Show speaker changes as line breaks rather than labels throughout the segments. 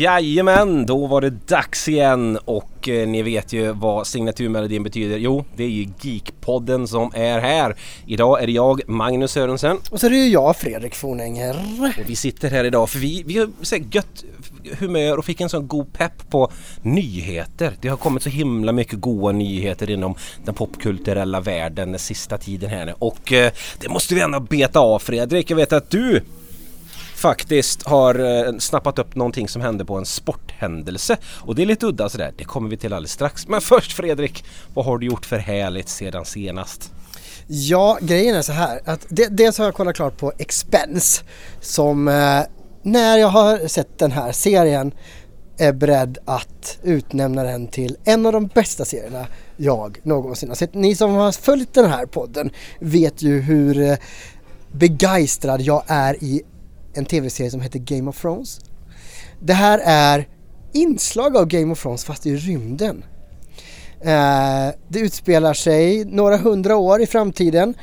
Jajamän, då var det dags igen och eh, ni vet ju vad signaturmelodin betyder. Jo, det är ju Geekpodden som är här. Idag är det jag, Magnus Sörensen.
Och så är det ju jag, Fredrik Fornenger.
Och vi sitter här idag för vi, vi har så här gött humör och fick en sån god pepp på nyheter. Det har kommit så himla mycket goda nyheter inom den popkulturella världen den sista tiden här nu. Och eh, det måste vi ändå beta av Fredrik. Jag vet att du faktiskt har eh, snappat upp någonting som hände på en sporthändelse. Och det är lite udda sådär, det kommer vi till alldeles strax. Men först Fredrik, vad har du gjort för härligt sedan senast?
Ja, grejen är så här att det, dels har jag kollat klart på Expense som eh, när jag har sett den här serien är beredd att utnämna den till en av de bästa serierna jag någonsin har sett. Ni som har följt den här podden vet ju hur eh, begeistrad jag är i en tv-serie som heter Game of Thrones. Det här är inslag av Game of Thrones fast i rymden. Eh, det utspelar sig några hundra år i framtiden.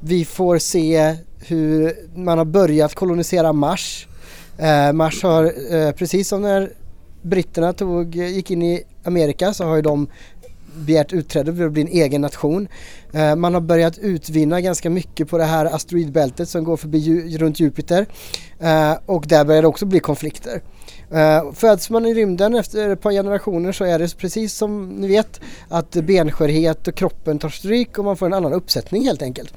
Vi får se hur man har börjat kolonisera Mars. Eh, Mars har, eh, precis som när britterna tog, gick in i Amerika så har ju de begärt utträde för att bli en egen nation. Eh, man har börjat utvinna ganska mycket på det här asteroidbältet som går förbi runt Jupiter eh, och där börjar det också bli konflikter. Uh, föds man i rymden efter ett par generationer så är det precis som ni vet att benskörhet och kroppen tar stryk och man får en annan uppsättning helt enkelt.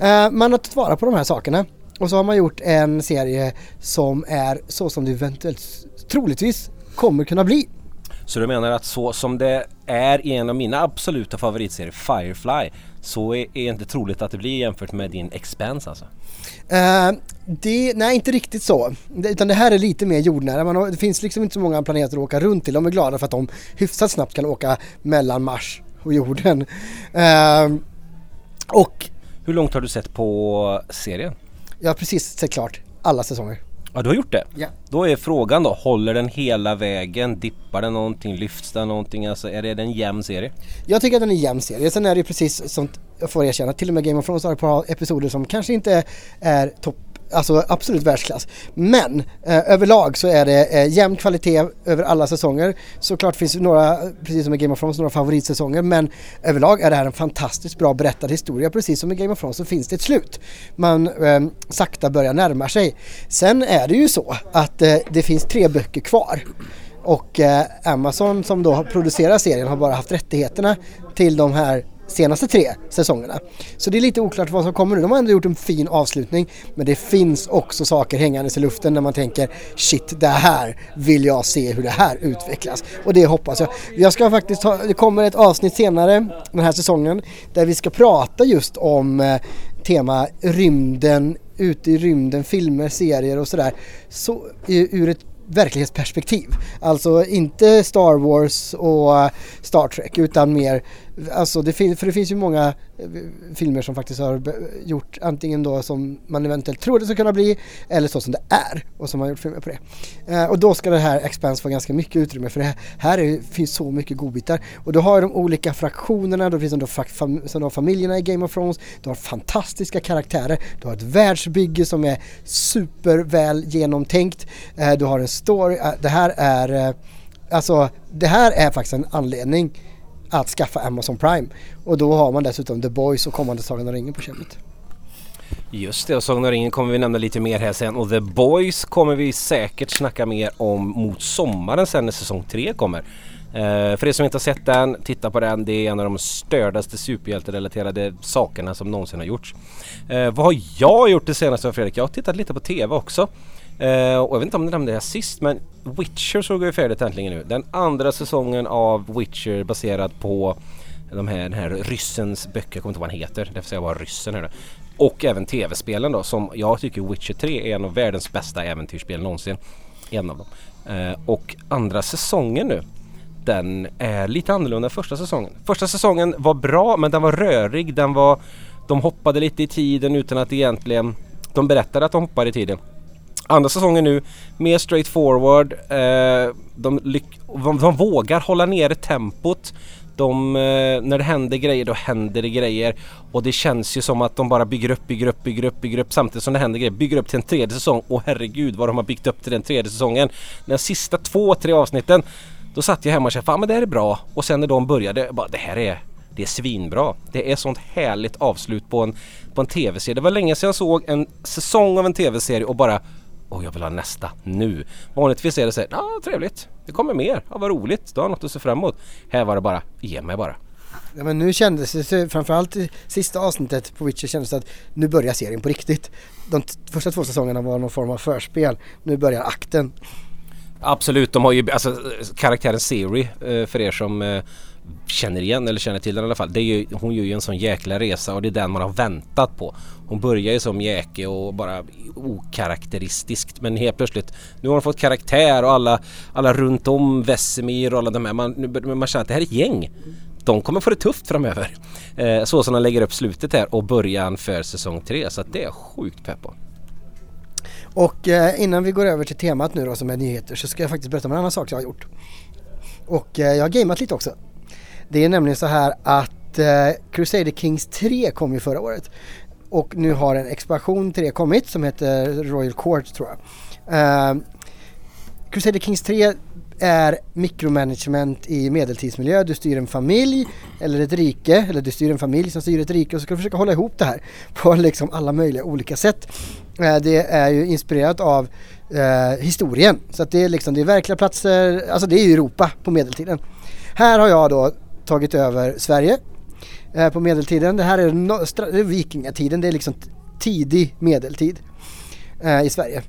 Uh, man har tagit vara på de här sakerna och så har man gjort en serie som är så som det eventuellt troligtvis kommer kunna bli.
Så du menar att så som det är i en av mina absoluta favoritserier Firefly så är, är inte troligt att det blir jämfört med din Expense alltså?
Uh, det, nej inte riktigt så. Det, utan det här är lite mer jordnära. Man har, det finns liksom inte så många planeter att åka runt till. De är glada för att de hyfsat snabbt kan åka mellan Mars och jorden. Uh, och...
Hur långt har du sett på serien?
Jag har precis sett klart alla säsonger.
Ja, du har gjort det?
Ja.
Då är frågan då, håller den hela vägen? Dippar den någonting? Lyfts den någonting? Alltså är det en jämn serie?
Jag tycker att den är en jämn serie. Sen är det ju precis som jag får erkänna, till och med Game of Thrones har ett par episoder som kanske inte är topp alltså absolut världsklass. Men eh, överlag så är det eh, jämn kvalitet över alla säsonger. Såklart finns det några, precis som i Game of Thrones, några favoritsäsonger men överlag är det här en fantastiskt bra berättad historia. Precis som i Game of Thrones så finns det ett slut. Man eh, sakta börjar närma sig. Sen är det ju så att eh, det finns tre böcker kvar. Och eh, Amazon som då producerar serien har bara haft rättigheterna till de här senaste tre säsongerna. Så det är lite oklart vad som kommer nu. De har ändå gjort en fin avslutning men det finns också saker hängandes i luften när man tänker shit det här vill jag se hur det här utvecklas. Och det hoppas jag. Jag ska faktiskt ha, det kommer ett avsnitt senare den här säsongen där vi ska prata just om eh, tema rymden, ute i rymden, filmer, serier och sådär. Så, ur ett verklighetsperspektiv. Alltså inte Star Wars och eh, Star Trek utan mer Alltså det finns, för det finns ju många eh, filmer som faktiskt har gjort antingen då som man eventuellt tror det ska kunna bli eller så som det är och som har gjort filmer på det. Eh, och då ska det här Expanse få ganska mycket utrymme för det här är, finns så mycket godbitar. Och du har de olika fraktionerna, då finns det fam, som har familjerna i Game of Thrones, du har fantastiska karaktärer, du har ett världsbygge som är superväl genomtänkt, eh, du har en story, eh, det här är eh, Alltså det här är faktiskt en anledning att skaffa Amazon Prime. Och då har man dessutom The Boys och kommande Sagan om ringen på köpet.
Just det, och Sagan om ringen kommer vi nämna lite mer här sen och The Boys kommer vi säkert snacka mer om mot sommaren sen när säsong 3 kommer. Uh, för er som inte har sett den, titta på den. Det är en av de stördaste superhjälterelaterade sakerna som någonsin har gjorts. Uh, vad har jag gjort det senaste Fredrik? Jag har tittat lite på TV också. Eh, och jag vet inte om ni nämnde det här sist men Witcher såg ju färdigt äntligen nu. Den andra säsongen av Witcher baserad på de här, den här ryssens böcker, jag kommer inte ihåg vad han heter, därför säger jag bara ryssen här Och även tv-spelen då som jag tycker Witcher 3 är en av världens bästa äventyrsspel någonsin. En av dem. Eh, och andra säsongen nu den är lite annorlunda än första säsongen. Första säsongen var bra men den var rörig, den var de hoppade lite i tiden utan att egentligen de berättade att de hoppade i tiden andra säsongen nu mer straightforward. Eh, de, de, de vågar hålla nere tempot. De, eh, när det händer grejer då händer det grejer och det känns ju som att de bara bygger upp, bygger upp, bygger upp, bygger upp samtidigt som det händer grejer. Bygger upp till en tredje säsong och herregud vad de har byggt upp till den tredje säsongen. De sista två, tre avsnitten då satt jag hemma och kände fan men det här är bra och sen när de började, bara det här är det är svinbra. Det är sånt härligt avslut på en, på en tv-serie. Det var länge sedan jag såg en säsong av en tv-serie och bara Åh jag vill ha nästa nu. Vanligtvis är det så här, ja trevligt, det kommer mer, ja vad roligt, du har något att se fram emot. Här var det bara, ge mig bara.
Ja, men nu kändes det, framförallt i sista avsnittet på Witcher kändes det att nu börjar serien på riktigt. De första två säsongerna var någon form av förspel. Nu börjar akten.
Absolut, de har ju alltså karaktären Siri eh, för er som eh, känner igen eller känner till den i alla fall. Det är ju, hon gör ju en sån jäkla resa och det är den man har väntat på. Hon börjar ju som jäke och bara okaraktäristiskt men helt plötsligt nu har hon fått karaktär och alla, alla runt om Vesemir och alla de här. Man, man känner att det här är ett gäng. De kommer få det tufft framöver. Eh, så som de lägger upp slutet här och början för säsong 3 så att det är sjukt pepp på.
Och eh, innan vi går över till temat nu då som är nyheter så ska jag faktiskt berätta om en annan sak jag har gjort. Och eh, jag har gameat lite också. Det är nämligen så här att eh, Crusader Kings 3 kom ju förra året. Och nu har en expansion till det kommit som heter Royal Court tror jag. Uh, Crusader Kings 3 är mikromanagement i medeltidsmiljö. Du styr en familj eller ett rike, eller du styr en familj som styr ett rike och så ska du försöka hålla ihop det här på liksom alla möjliga olika sätt. Uh, det är ju inspirerat av uh, historien. Så att det är liksom, det är verkliga platser, alltså det är ju Europa på medeltiden. Här har jag då tagit över Sverige eh, på medeltiden. Det här är, no, är vikingatiden, det är liksom tidig medeltid eh, i Sverige.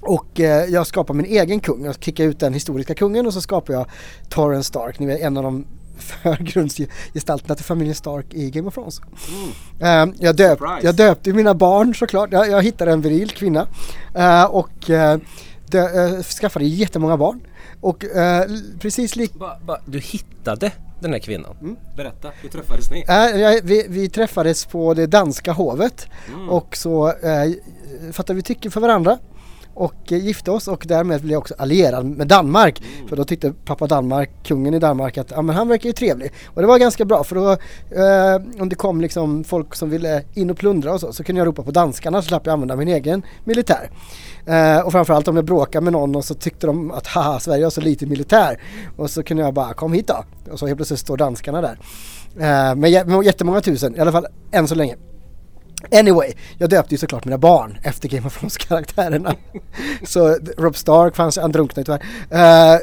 Och eh, jag skapar min egen kung, jag kickar ut den historiska kungen och så skapar jag Torren Stark, ni vet en av de förgrundsgestalterna till familjen Stark i Game of Thrones. Mm. Uh, jag, döp, jag döpte mina barn såklart, jag, jag hittade en viril kvinna uh, och uh, dö, skaffade jättemånga barn. Och precis lik...
Ba, ba, du hittade den här kvinnan? Mm. Berätta, hur träffades ni?
Äh, vi, vi, träffades på det danska hovet mm. och så äh, fattade vi tycke för varandra och äh, gifte oss och därmed blev jag också allierad med Danmark. Mm. För då tyckte pappa Danmark, kungen i Danmark att ja, men han verkar ju trevlig. Och det var ganska bra för då eh, om det kom liksom folk som ville in och plundra och så, så kunde jag ropa på danskarna så slapp jag använda min egen militär. Eh, och framförallt om jag bråkade med någon och så tyckte de att haha Sverige har så lite militär. Och så kunde jag bara kom hit då. Och så helt plötsligt står danskarna där. Eh, med, med jättemånga tusen, i alla fall än så länge. Anyway, jag döpte ju såklart mina barn efter Game of Thrones karaktärerna. så Rob Stark fanns, han drunknade tyvärr.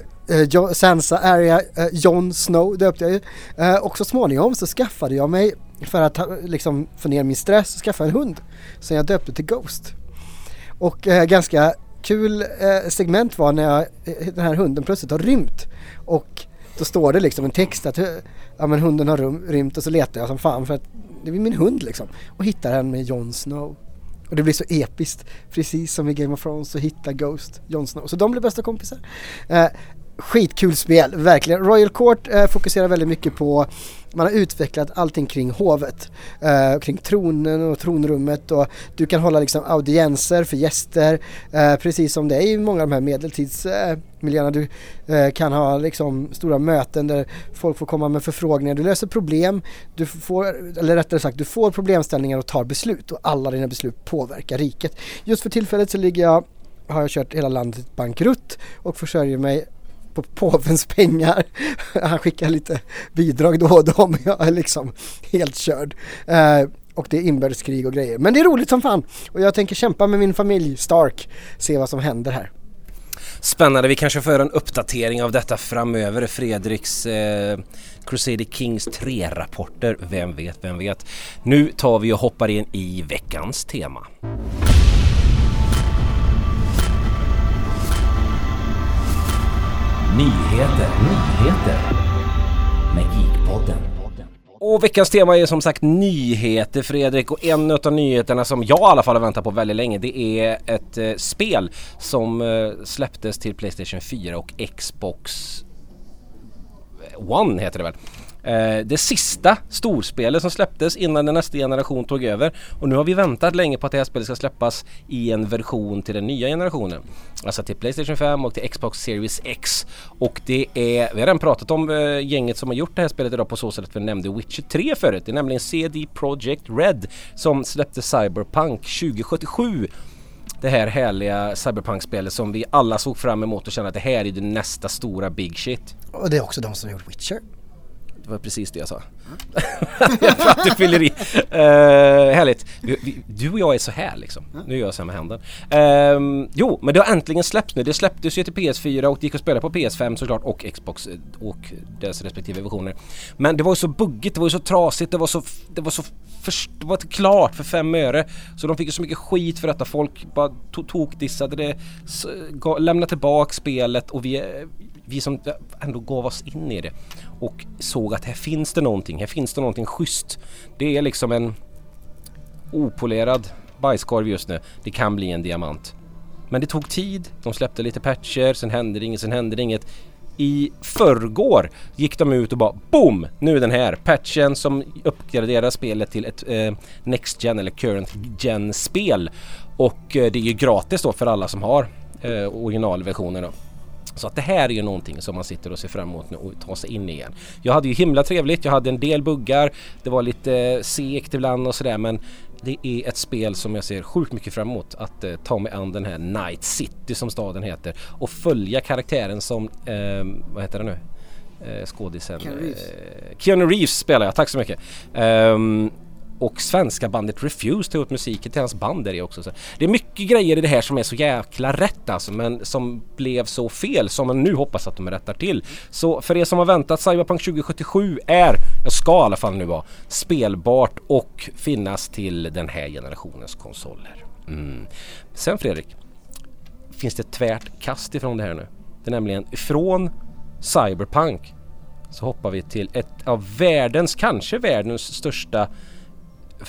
Uh, Sansa Arya, uh, Jon Snow döpte jag ju. Uh, och så småningom så skaffade jag mig, för att liksom få ner min stress, skaffa en hund. Så jag döpte till Ghost. Och eh, ganska kul eh, segment var när jag, eh, den här hunden plötsligt har rymt. Och då står det liksom en text att ja, men hunden har rum, rymt och så letar jag som fan för att det är min hund liksom. Och hittar den med Jon Snow. Och det blir så episkt. Precis som i Game of Thrones så hittar Ghost Jon Snow. Så de blir bästa kompisar. Eh, skitkul spel, verkligen. Royal Court eh, fokuserar väldigt mycket på man har utvecklat allting kring hovet, eh, kring tronen och tronrummet och du kan hålla liksom audienser för gäster eh, precis som det är i många av de här medeltidsmiljöerna. du eh, kan ha liksom stora möten där folk får komma med förfrågningar. Du löser problem, du får, eller rättare sagt du får problemställningar och tar beslut och alla dina beslut påverkar riket. Just för tillfället så ligger jag har jag kört hela landet bankrutt och försörjer mig på påvens pengar. Han skickar lite bidrag då och då men jag är liksom helt körd. Eh, och det är inbördeskrig och grejer. Men det är roligt som fan. Och jag tänker kämpa med min familj Stark. Se vad som händer här.
Spännande, vi kanske får göra en uppdatering av detta framöver. Fredriks eh, Crusader Kings 3-rapporter. Vem vet, vem vet. Nu tar vi och hoppar in i veckans tema. Nyheter, nyheter med Geekpodden. Och veckans tema är som sagt nyheter Fredrik och en av nyheterna som jag i alla fall har väntat på väldigt länge det är ett eh, spel som eh, släpptes till Playstation 4 och Xbox One heter det väl. Eh, det sista storspelet som släpptes innan den nästa generation tog över. Och nu har vi väntat länge på att det här spelet ska släppas i en version till den nya generationen. Alltså till Playstation 5 och till Xbox Series X. Och det är, vi har redan pratat om eh, gänget som har gjort det här spelet idag på så sätt att vi nämnde Witcher 3 förut. Det är nämligen CD Projekt Red som släppte Cyberpunk 2077 det här härliga Cyberpunk-spelet som vi alla såg fram emot och kände att det här är det nästa stora big shit.
Och det är också de som har gjort Witcher.
Det var precis det jag sa. För att du fyller i. Uh, härligt. Vi, vi, du och jag är så här liksom. Nu gör jag så här med handen. Uh, jo, men det har äntligen släppts nu. Det släpptes ju till PS4 och det gick att spela på PS5 såklart och Xbox eh, och dess respektive versioner. Men det var ju så buggigt, det var ju så trasigt, det var så, det var så först, det var klart för fem öre. Så de fick ju så mycket skit för detta. Folk bara tokdissade det, lämnade tillbaka spelet och vi, vi som ändå gav oss in i det och såg att här finns det någonting, här finns det någonting schysst. Det är liksom en opolerad bajskorv just nu. Det kan bli en diamant. Men det tog tid, de släppte lite patcher, sen hände det inget, sen hände det inget. I förrgår gick de ut och bara BOOM! Nu är den här patchen som uppgraderar spelet till ett eh, Next Gen eller Current Gen spel. Och eh, det är ju gratis då för alla som har eh, originalversionen. Då. Så att det här är ju någonting som man sitter och ser fram emot nu och tar sig in igen. Jag hade ju himla trevligt, jag hade en del buggar, det var lite segt ibland och sådär men det är ett spel som jag ser sjukt mycket fram emot att eh, ta mig an den här Night City som staden heter och följa karaktären som, eh, vad heter det nu? Eh, skådisen. Keanu Reeves. Eh, Keanu Reeves spelar jag, tack så mycket. Um, och svenska bandet Refuse tog ut musiken till hans band där också. Så det är mycket grejer i det här som är så jäkla rätt alltså men som blev så fel som man nu hoppas att de rättar till. Så för er som har väntat Cyberpunk 2077 är, jag ska i alla fall nu vara, spelbart och finnas till den här generationens konsoler. Mm. Sen Fredrik, finns det ett tvärt kast ifrån det här nu. Det är nämligen ifrån Cyberpunk så hoppar vi till ett av världens, kanske världens största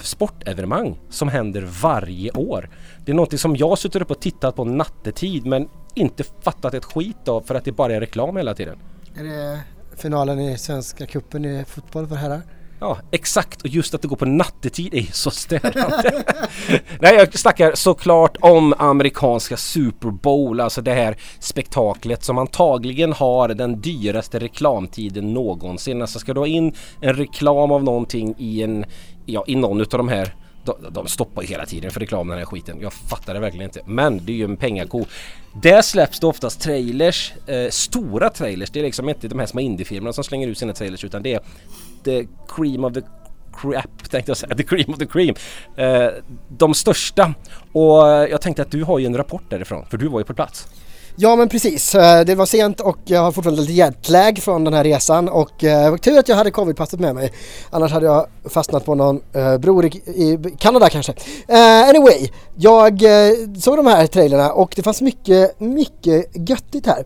sportevenemang som händer varje år. Det är någonting som jag suttit upp och tittat på nattetid men inte fattat ett skit av för att det bara är reklam hela tiden.
Är det finalen i Svenska cupen i fotboll för herrar?
Ja, exakt. Och just att det går på nattetid är så störande. Nej, jag snackar såklart om amerikanska Super Bowl, alltså det här spektaklet som antagligen har den dyraste reklamtiden någonsin. Alltså ska du ha in en reklam av någonting i en, ja, i någon utav de här de, de stoppar ju hela tiden för reklam den här skiten. Jag fattar det verkligen inte. Men det är ju en pengako. Där släpps det oftast trailers, eh, stora trailers. Det är liksom inte de här små indiefilmerna som slänger ut sina trailers utan det är the cream of the crap tänkte jag säga, the cream of the cream. Eh, de största. Och jag tänkte att du har ju en rapport därifrån för du var ju på plats.
Ja men precis, eh, det var sent och jag har fortfarande lite jetlag från den här resan och eh, det var tur att jag hade covidpasset med mig. Annars hade jag fastnat på någon eh, bror i, Kanada kanske. Anyway, jag såg de här trailerna och det fanns mycket, mycket göttigt här.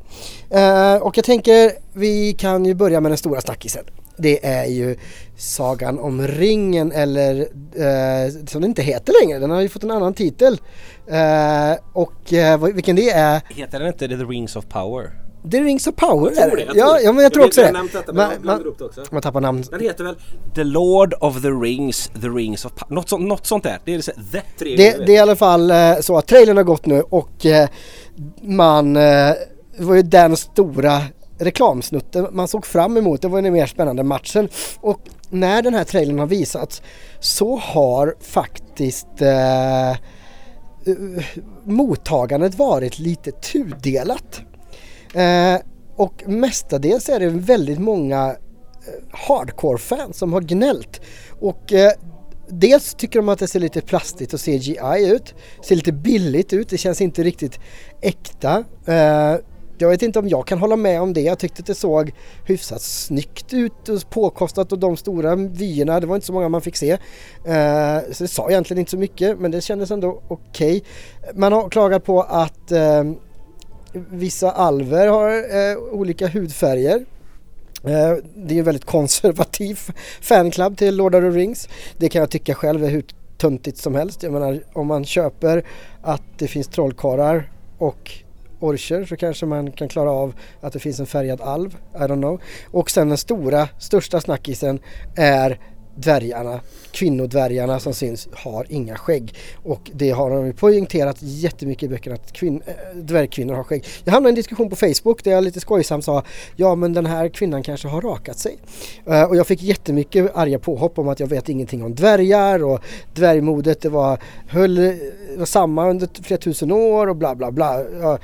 Och jag tänker vi kan ju börja med den stora snackisen det är ju Sagan om ringen eller eh, som den inte heter längre, den har ju fått en annan titel. Eh, och eh, vilken det är...
Heter den inte The Rings of Power?
The Rings of Power
jag tror det, jag
ja,
tror
ja, men jag tror också det.
Detta, man, man,
man, man tappar namn.
Den heter väl The Lord of the Rings, The Rings of Power, något, så, något sånt där. Det är så, the
tre det, det är i alla fall eh, så att trailern har gått nu och eh, man, eh, det var ju den stora reklamsnutten man såg fram emot. Det var den mer spännande matchen. Och när den här trailern har visats så har faktiskt eh, eh mottagandet varit lite tudelat. Eh, och mestadels är det väldigt många eh, hardcore-fans som har gnällt. Och eh, dels tycker de att det ser lite plastigt och CGI ut. Ser lite billigt ut, det känns inte riktigt äkta. Eh, jag vet inte om jag kan hålla med om det. Jag tyckte att det såg hyfsat snyggt ut och påkostat och de stora vyerna, det var inte så många man fick se. Eh, så det sa egentligen inte så mycket men det kändes ändå okej. Okay. Man har klagat på att eh, vissa alver har eh, olika hudfärger. Det är en väldigt konservativ fanclub till Lord of the Rings. Det kan jag tycka själv är hur töntigt som helst. Jag menar om man köper att det finns trollkarlar och orcher så kanske man kan klara av att det finns en färgad alv. I don't know. Och sen den stora, största snackisen är dvärgarna, kvinnodvärgarna som syns har inga skägg. Och det har de poängterat jättemycket i böckerna att kvin- äh, eh, dvärgkvinnor har skägg. Jag hamnade i en diskussion på Facebook där jag lite skojsamt sa ja men den här kvinnan kanske har rakat sig. Uh, och jag fick jättemycket arga påhopp om att jag vet ingenting om dvärgar och dvärgmodet det var, höll, var samma under flera tusen år och bla bla bla. Uh,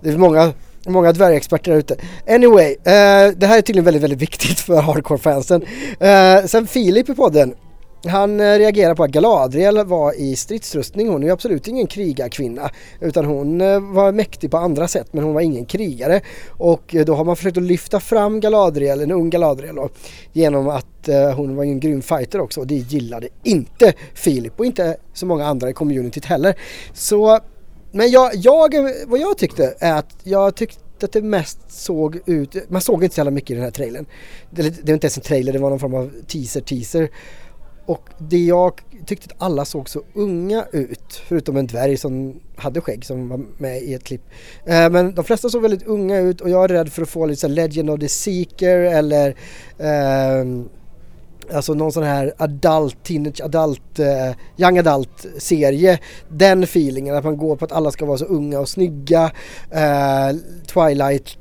det är många Många dvärgexperter där ute. Anyway, uh, det här är tydligen väldigt, väldigt viktigt för hardcore-fansen. Uh, sen Filip i podden, han uh, reagerar på att Galadriel var i stridsrustning. Hon är ju absolut ingen krigarkvinna utan hon var mäktig på andra sätt men hon var ingen krigare. Och då har man försökt att lyfta fram Galadriel, en ung Galadriel då, genom att hon var en grym fighter också och det gillade inte Filip och inte så många andra i communityt heller. Så men jag, jag, vad jag tyckte är att jag tyckte att det mest såg ut, man såg inte så jävla mycket i den här trailern. Det, det var inte ens en trailer, det var någon form av teaser-teaser. Och det jag tyckte att alla såg så unga ut, förutom en dvärg som hade skägg som var med i ett klipp. Eh, men de flesta såg väldigt unga ut och jag är rädd för att få lite så Legend of the Seeker eller eh, alltså någon sån här adult, teenage adult, uh, young adult serie. Den feelingen att man går på att alla ska vara så unga och snygga. Eh, uh, Twilight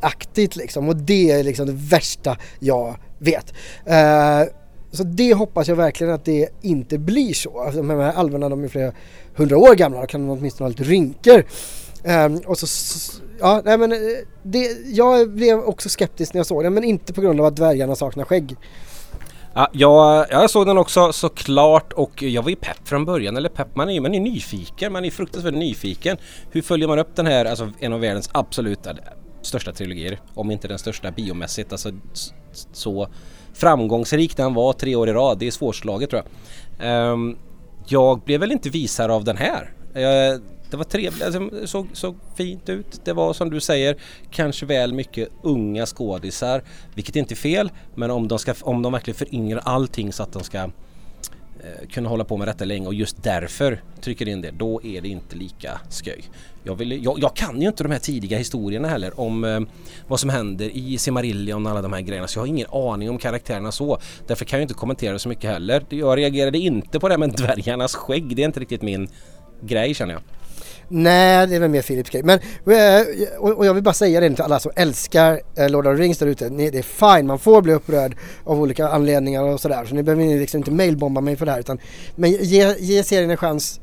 aktigt liksom och det är liksom det värsta jag vet. Uh, så det hoppas jag verkligen att det inte blir så. Alltså, de här alverna de är flera hundra år gamla och kan de åtminstone ha lite rynkor. Um, och så, ja, nej men det, jag blev också skeptisk när jag såg den men inte på grund av att dvärgarna saknar skägg.
Ja, jag, jag såg den också såklart och jag var ju pepp från början. Eller pepp, man är, ju, man är nyfiken. Man är fruktansvärt nyfiken. Hur följer man upp den här, alltså en av världens absoluta största trilogier. Om inte den största biomässigt. Alltså så framgångsrik den var tre år i rad. Det är svårslaget tror jag. Um, jag blev väl inte visare av den här. Jag, det var trevligt, alltså, det såg, såg fint ut. Det var som du säger kanske väl mycket unga skådisar. Vilket inte är fel men om de, ska, om de verkligen föryngrar allting så att de ska eh, kunna hålla på med detta länge och just därför trycker in det, då är det inte lika sköj. Jag, vill, jag, jag kan ju inte de här tidiga historierna heller om eh, vad som händer i Simarillion och alla de här grejerna så jag har ingen aning om karaktärerna så. Därför kan jag inte kommentera så mycket heller. Jag reagerade inte på det här med dvärgarnas skägg, det är inte riktigt min grej känner jag.
Nej, det är väl mer Philips grej. Men, eh, och jag vill bara säga det till alla som älskar eh, Lord of the Rings där ute. Det är fine, man får bli upprörd av olika anledningar och sådär. Så ni behöver liksom inte mailbomba mig för det här. Utan, men ge, ge serien en chans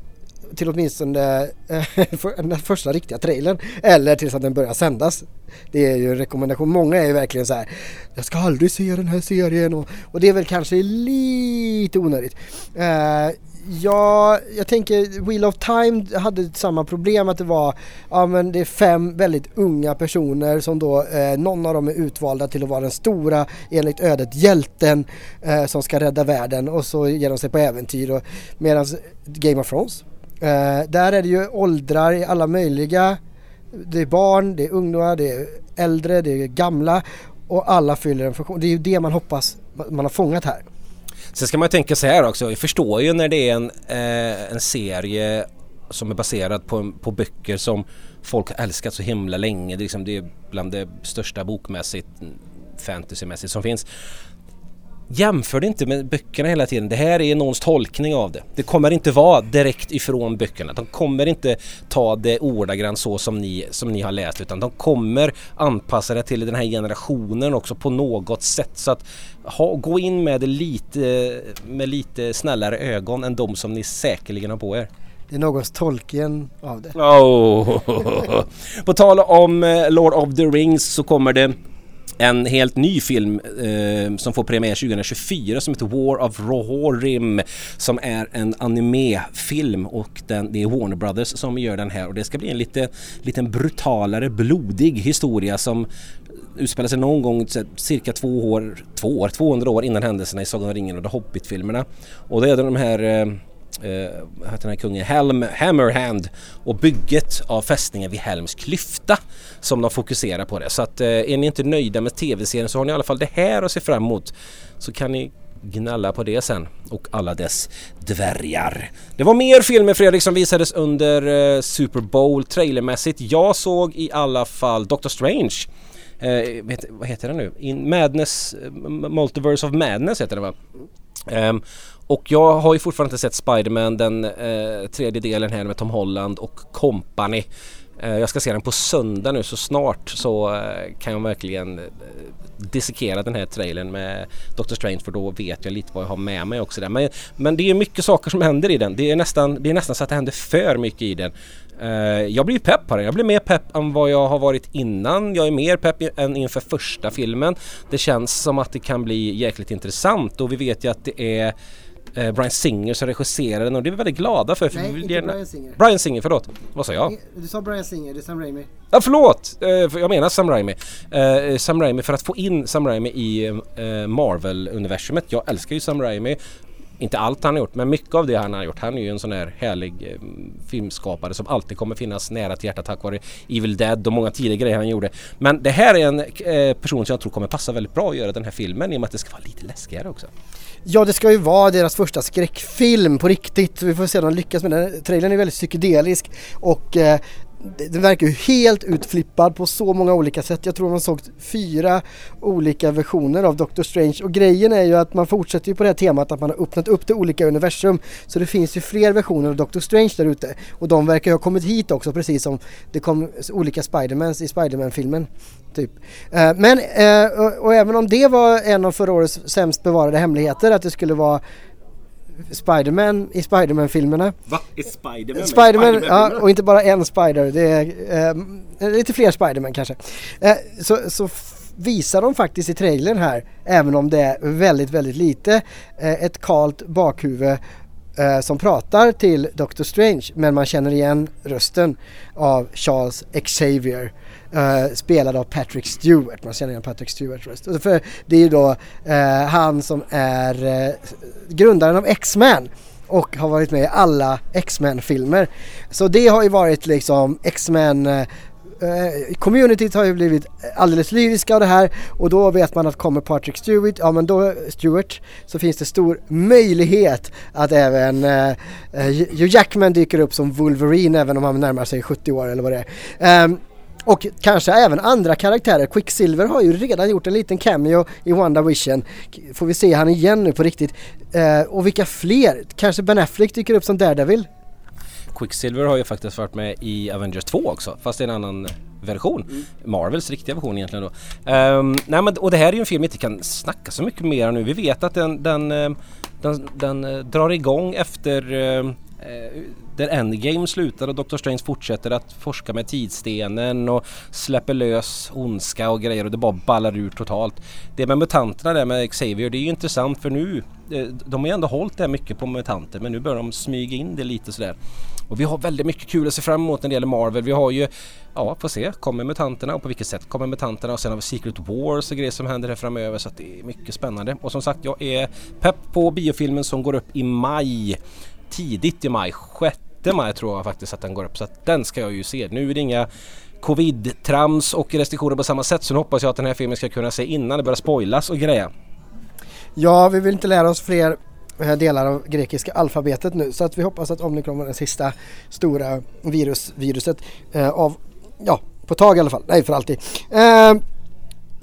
till åtminstone eh, den första riktiga trailern eller tills att den börjar sändas. Det är ju en rekommendation. Många är ju verkligen så här, jag ska aldrig se den här serien och, och det är väl kanske lite onödigt. Uh, Ja, jag tänker Wheel of Time hade samma problem att det var, ja men det är fem väldigt unga personer som då, eh, någon av dem är utvalda till att vara den stora, enligt ödet, hjälten eh, som ska rädda världen och så ger de sig på äventyr. Medan Game of Thrones, eh, där är det ju åldrar i alla möjliga, det är barn, det är ungdomar, det är äldre, det är gamla och alla fyller en funktion. Det är ju det man hoppas man har fångat här.
Sen ska man tänka så här också, jag förstår ju när det är en, eh, en serie som är baserad på, på böcker som folk har älskat så himla länge. Det är, liksom, det är bland det största bokmässigt fantasymässigt som finns. Jämför det inte med böckerna hela tiden. Det här är någons tolkning av det. Det kommer inte vara direkt ifrån böckerna. De kommer inte ta det ordagrant så som ni, som ni har läst utan de kommer anpassa det till den här generationen också på något sätt. Så att ha, gå in med det lite, med lite snällare ögon än de som ni säkerligen har på er.
Det är någons tolken av det.
Oh. på tal om eh, Lord of the Rings så kommer det en helt ny film eh, som får premiär 2024 som heter War of Rohorim som är en animefilm och den, det är Warner Brothers som gör den här och det ska bli en lite, liten brutalare, blodig historia som utspelar sig någon gång cirka två år, två år, 200 år innan händelserna i Sagan om ringen och The Hobbit-filmerna. Och det är de här eh, eh, den här kungen Helm, Hammerhand och bygget av fästningen vid Helms klyfta som de fokuserar på det. Så att eh, är ni inte nöjda med tv-serien så har ni i alla fall det här att se fram emot. Så kan ni gnälla på det sen och alla dess dvärgar. Det var mer filmer Fredrik som visades under eh, Super Bowl trailermässigt. Jag såg i alla fall Doctor Strange. eh, vet, vad heter den nu? In Madness, eh, Multiverse of Madness heter den va? Um, och jag har ju fortfarande inte sett Spiderman den eh, tredje delen här med Tom Holland och company. Eh, jag ska se den på söndag nu så snart så eh, kan jag verkligen eh, dissekera den här trailern med Doctor Strange för då vet jag lite vad jag har med mig också där. Men, men det är mycket saker som händer i den. Det är nästan, det är nästan så att det händer för mycket i den. Eh, jag blir pepp på den. Jag blir mer pepp än vad jag har varit innan. Jag är mer pepp än inför första filmen. Det känns som att det kan bli jäkligt intressant och vi vet ju att det är eh, Brian Singer som regisserar den och det är vi väldigt glada för. för
Nej, inte gärna... Brian Singer.
Brian Singer, förlåt. Vad sa jag?
Du sa Brian Singer, det är Sam Raimi.
Ja, förlåt! Eh, jag menar Sam Raimi. Eh, Sam Raimi, för att få in Sam Raimi i eh, Marvel-universumet. Jag älskar ju Sam Raimi inte allt han har gjort men mycket av det han har gjort. Han är ju en sån här härlig eh, filmskapare som alltid kommer finnas nära till hjärtat tack vare Evil Dead och många tidigare grejer han gjorde. Men det här är en eh, person som jag tror kommer passa väldigt bra att göra den här filmen i och med att det ska vara lite läskigare också.
Ja, det ska ju vara deras första skräckfilm på riktigt. Vi får se om de lyckas med den. Trailern är väldigt psykedelisk och eh, den verkar ju helt utflippad på så många olika sätt. Jag tror man såg fyra olika versioner av Doctor Strange och grejen är ju att man fortsätter ju på det här temat att man har öppnat upp det olika universum. Så det finns ju fler versioner av Doctor Strange där ute och de verkar ju ha kommit hit också precis som det kom olika Spidermans i Spiderman-filmen. Typ. Eh, men, eh, och även om det var en av förra årets sämst bevarade hemligheter att det skulle vara Spiderman i Spiderman-filmerna.
Va? Är Spiderman
Spiderman, Spiderman ja, och inte bara en Spider. Det är eh, lite fler Spiderman kanske. Eh, så, så visar de faktiskt i trailern här, även om det är väldigt, väldigt lite, eh, ett kalt bakhuvud eh, som pratar till Doctor Strange men man känner igen rösten av Charles Xavier. Uh, spelad av Patrick Stewart. Man känner igen Patrick Stewart. röst. För det är ju då uh, han som är uh, grundaren av X-Men och har varit med i alla X-Men-filmer. Så det har ju varit liksom X-Men Uh, communityt har ju blivit alldeles lyriska av det här och då vet man att kommer Patrick Stewart, ja men då Stewart, så finns det stor möjlighet att även uh, Hugh Jackman dyker upp som Wolverine även om han närmar sig 70 år eller vad det är. Um, och kanske även andra karaktärer. Quicksilver har ju redan gjort en liten cameo i WandaVision. Får vi se han igen nu på riktigt. Uh, och vilka fler? Kanske Ben Affleck dyker upp som Daredevil?
Quicksilver har ju faktiskt varit med i Avengers 2 också fast i en annan version. Mm. Marvels riktiga version egentligen då. Um, nej men, och det här är ju en film vi inte kan snacka så mycket mer nu. Vi vet att den, den, eh, den, den eh, drar igång efter uh, Eh, där Endgame slutar och Dr. Strange fortsätter att forska med tidsstenen och släpper lös ondska och grejer och det bara ballar ur totalt. Det med mutanterna där med Xavier det är ju intressant för nu eh, de har ju ändå hållit det mycket på mutanter men nu börjar de smyga in det lite sådär. Och vi har väldigt mycket kul att se fram emot när det gäller Marvel. Vi har ju, ja får se, kommer mutanterna och på vilket sätt kommer mutanterna och sen har vi Secret Wars och grejer som händer här framöver så att det är mycket spännande. Och som sagt jag är pepp på biofilmen som går upp i maj tidigt i maj. 6 maj tror jag faktiskt att den går upp så att den ska jag ju se. Nu är det inga covid-trams och restriktioner på samma sätt så nu hoppas jag att den här filmen ska kunna se innan det börjar spoilas och greja.
Ja, vi vill inte lära oss fler eh, delar av grekiska alfabetet nu så att vi hoppas att omikron var det sista stora virus, viruset eh, av, ja, på tag i alla fall, nej för alltid. Eh,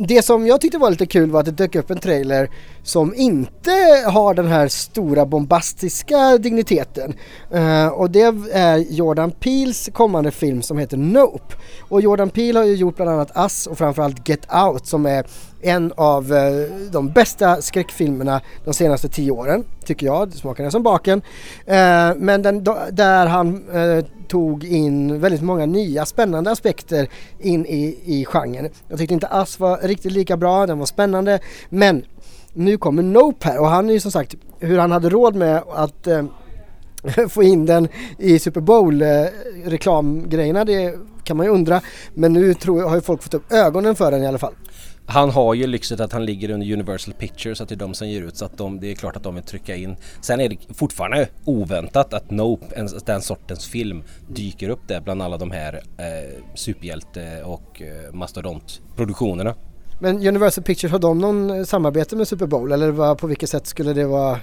det som jag tyckte var lite kul var att det dök upp en trailer som inte har den här stora bombastiska digniteten. Uh, och det är Jordan Peels kommande film som heter Nope. Och Jordan Peele har ju gjort bland annat Us och framförallt Get Out som är en av eh, de bästa skräckfilmerna de senaste tio åren, tycker jag. smakar den som baken. Eh, men den, där han eh, tog in väldigt många nya spännande aspekter in i, i genren. Jag tyckte inte Ass var riktigt lika bra, den var spännande men nu kommer Nope här och han är ju som sagt hur han hade råd med att eh, få in den i Super Bowl eh, reklamgrejerna det kan man ju undra men nu tror jag, har ju folk fått upp ögonen för den i alla fall.
Han har ju lyxet att han ligger under Universal Pictures, att det är de som ger ut så att de, det är klart att de vill trycka in. Sen är det fortfarande oväntat att Nope, en, den sortens film, dyker upp där bland alla de här eh, superhjälte och eh, mastodontproduktionerna.
Men Universal Pictures, har de någon samarbete med Super Bowl eller vad, på vilket sätt skulle det vara?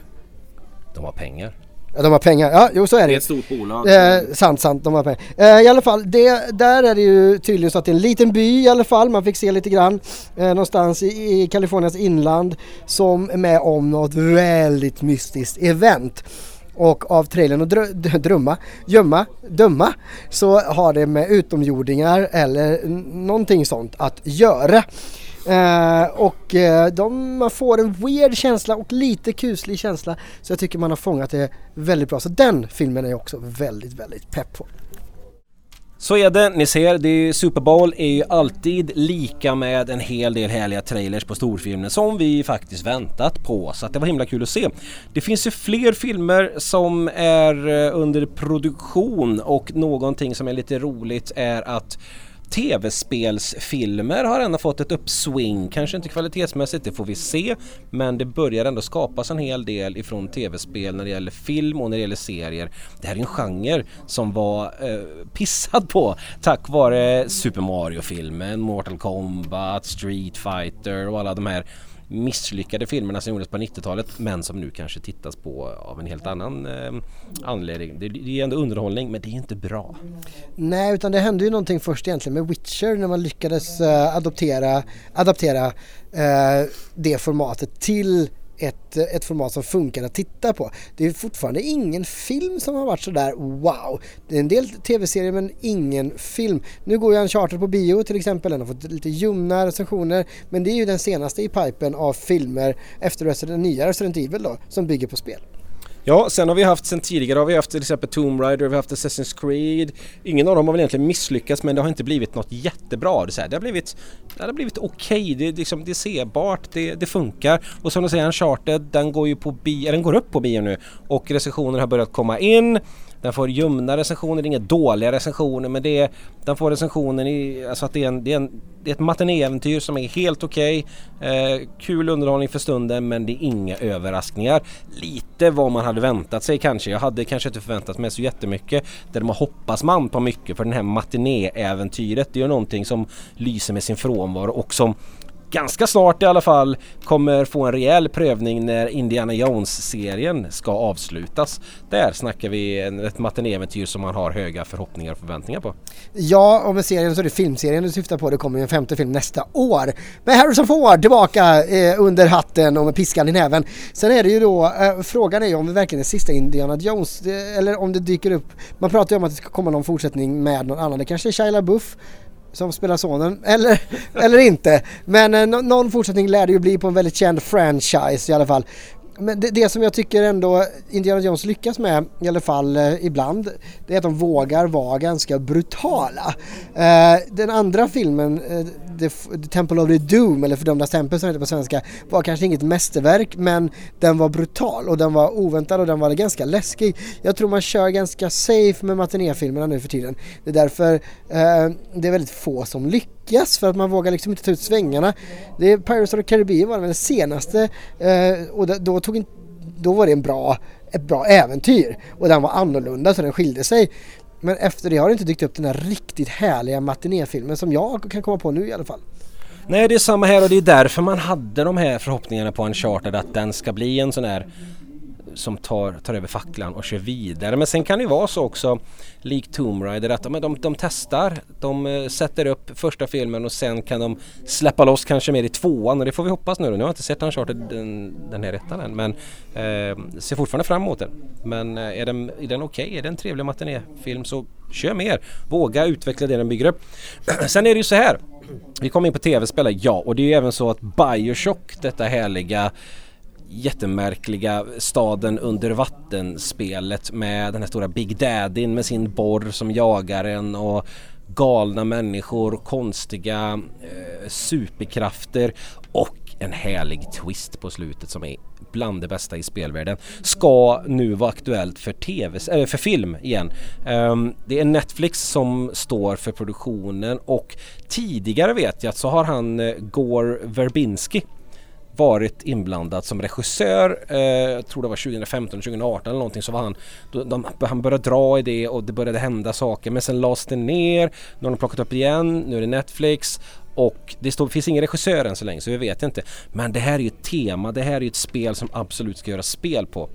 De har pengar.
Ja, de har pengar. Ja, jo så är det.
Det är ett stort bolag.
Eh, sant, sant. De har pengar. Eh, I alla fall, det, där är det ju tydligen så att det är en liten by i alla fall. Man fick se lite grann eh, någonstans i, i Kaliforniens inland som är med om något väldigt mystiskt event. Och av trailern och drö drömma, gömma, döma så har det med utomjordingar eller någonting sånt att göra. Eh, och eh, de, man får en weird känsla och lite kuslig känsla. Så jag tycker man har fångat det väldigt bra. Så den filmen är jag också väldigt, väldigt pepp på.
Så är det, ni ser, det är Super Bowl är ju alltid lika med en hel del härliga trailers på storfilmen som vi faktiskt väntat på. Så att det var himla kul att se. Det finns ju fler filmer som är eh, under produktion och någonting som är lite roligt är att tv-spelsfilmer har ändå fått ett uppswing, kanske inte kvalitetsmässigt, det får vi se. Men det börjar ändå skapas en hel del ifrån tv-spel när det gäller film och när det gäller serier. Det här är en genre som var eh, pissad på tack vare Super Mario-filmen, Mortal Kombat, Street Fighter och alla de här misslyckade filmerna som gjordes på 90-talet men som nu kanske tittas på av en helt annan eh, anledning. Det, det är ändå underhållning men det är inte bra.
Nej utan det hände ju någonting först egentligen med Witcher när man lyckades eh, adoptera, adaptera eh, det formatet till ett, ett format som funkar att titta på. Det är fortfarande ingen film som har varit sådär wow. Det är en del tv-serier men ingen film. Nu går ju Uncharted på bio till exempel, den har fått lite ljumna recensioner men det är ju den senaste i pipen av filmer efter den nya Resident Evil då som bygger på spel.
Ja, sen har vi haft sen tidigare har vi haft till exempel Tomb Raider, vi har haft Assassin's Creed. Ingen av dem har väl egentligen misslyckats men det har inte blivit något jättebra. Det, har blivit, det har blivit okej, okay. det, liksom, det är sebart, det, det funkar. Och som du säger, Uncharted den går ju på bio, den går upp på bio nu och recensioner har börjat komma in. Den får ljumna recensioner, inga dåliga recensioner men det är, den får recensioner i, alltså att det är, en, det är, en, det är ett matinéäventyr som är helt okej. Okay. Eh, kul underhållning för stunden men det är inga överraskningar. Lite vad man hade väntat sig kanske. Jag hade kanske inte förväntat mig så jättemycket. Däremot hoppas man på mycket för den här matinéäventyret. Det är ju någonting som lyser med sin frånvaro och som ganska snart i alla fall kommer få en rejäl prövning när Indiana Jones-serien ska avslutas. Där snackar vi ett matinéäventyr som man har höga förhoppningar och förväntningar på.
Ja, och med serien så är det filmserien du syftar på. Det kommer ju en femte film nästa år. Med Harrison Ford tillbaka eh, under hatten och med piskan i näven. Sen är det ju då, eh, frågan är ju om det verkligen är sista Indiana Jones eh, eller om det dyker upp. Man pratar ju om att det ska komma någon fortsättning med någon annan. Det kanske är Shia LaBeouf som spelar sonen, eller, eller inte. Men eh, någon fortsättning lär det ju bli på en väldigt känd franchise i alla fall men det, det, som jag tycker ändå Indiana Jones lyckas med i alla fall eh, ibland det är att de vågar vara ganska brutala. Eh, den andra filmen, eh, The, The, Temple of the Doom eller Fördömda tempel som heter på svenska var kanske inget mästerverk men den var brutal och den var oväntad och den var ganska läskig. Jag tror man kör ganska safe med matinéfilmerna nu för tiden. Det är därför eh, det är väldigt få som lyckas för att man vågar liksom inte ta ut svängarna. Det är Pirates of the Caribbean var den senaste eh, och då, tog in, då var det en bra, ett bra äventyr och den var annorlunda så den skilde sig. Men efter det har det inte dykt upp den här riktigt härliga matinéfilmen som jag kan komma på nu i alla fall.
Nej det är samma här och det är därför man hade de här förhoppningarna på en charter att den ska bli en sån här som tar, tar över facklan och kör vidare. Men sen kan det ju vara så också, likt Tomb Raider, att de, de, de testar. De eh, sätter upp första filmen och sen kan de släppa loss kanske mer i tvåan och det får vi hoppas nu då. Nu har jag inte sett Uncharted den, den här ettan än men eh, ser fortfarande fram emot den. Men eh, är den, är den okej, okay? är det en trevlig matinéfilm så kör mer. Våga utveckla det den bygger upp. sen är det ju så här. Vi kommer in på tv-spel, ja och det är ju även så att Bioshock, detta härliga jättemärkliga staden under vattenspelet med den här stora Big Daddyn med sin borr som jagar en och galna människor, konstiga eh, superkrafter och en härlig twist på slutet som är bland det bästa i spelvärlden ska nu vara aktuellt för, TV, eller eh, för film igen. Um, det är Netflix som står för produktionen och tidigare vet jag att så har han eh, Gore Verbinski varit inblandad som regissör. Eh, jag tror det var 2015, 2018 eller någonting så var han, då, de, han började dra i det och det började hända saker men sen lades det ner. Nu har de plockat upp igen, nu är det Netflix och det står, finns ingen regissör än så länge så vi vet inte. Men det här är ju ett tema, det här är ju ett spel som absolut ska göras spel på.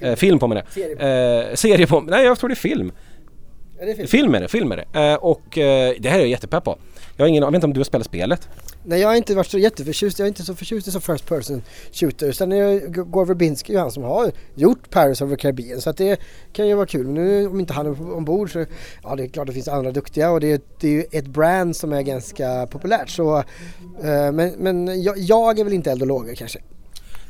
Eh, film på med det. Serie på. Eh, serie på. Nej jag tror det är film. Är det film? Film är det, film är det. Eh, och eh, det här är jag jättepepp på. Jag, har ingen, jag vet inte om du har spelat spelet?
Nej jag har inte varit så jätteförtjust, jag är inte så förtjust i så first person shooter. Sen är Gore Verbinski ju han som har gjort Paris of the Caribbean så att det kan ju vara kul. Men nu om inte han är ombord så ja det är klart det finns andra duktiga och det, det är ju ett brand som är ganska populärt så eh, men, men jag, jag är väl inte eld och lågor kanske.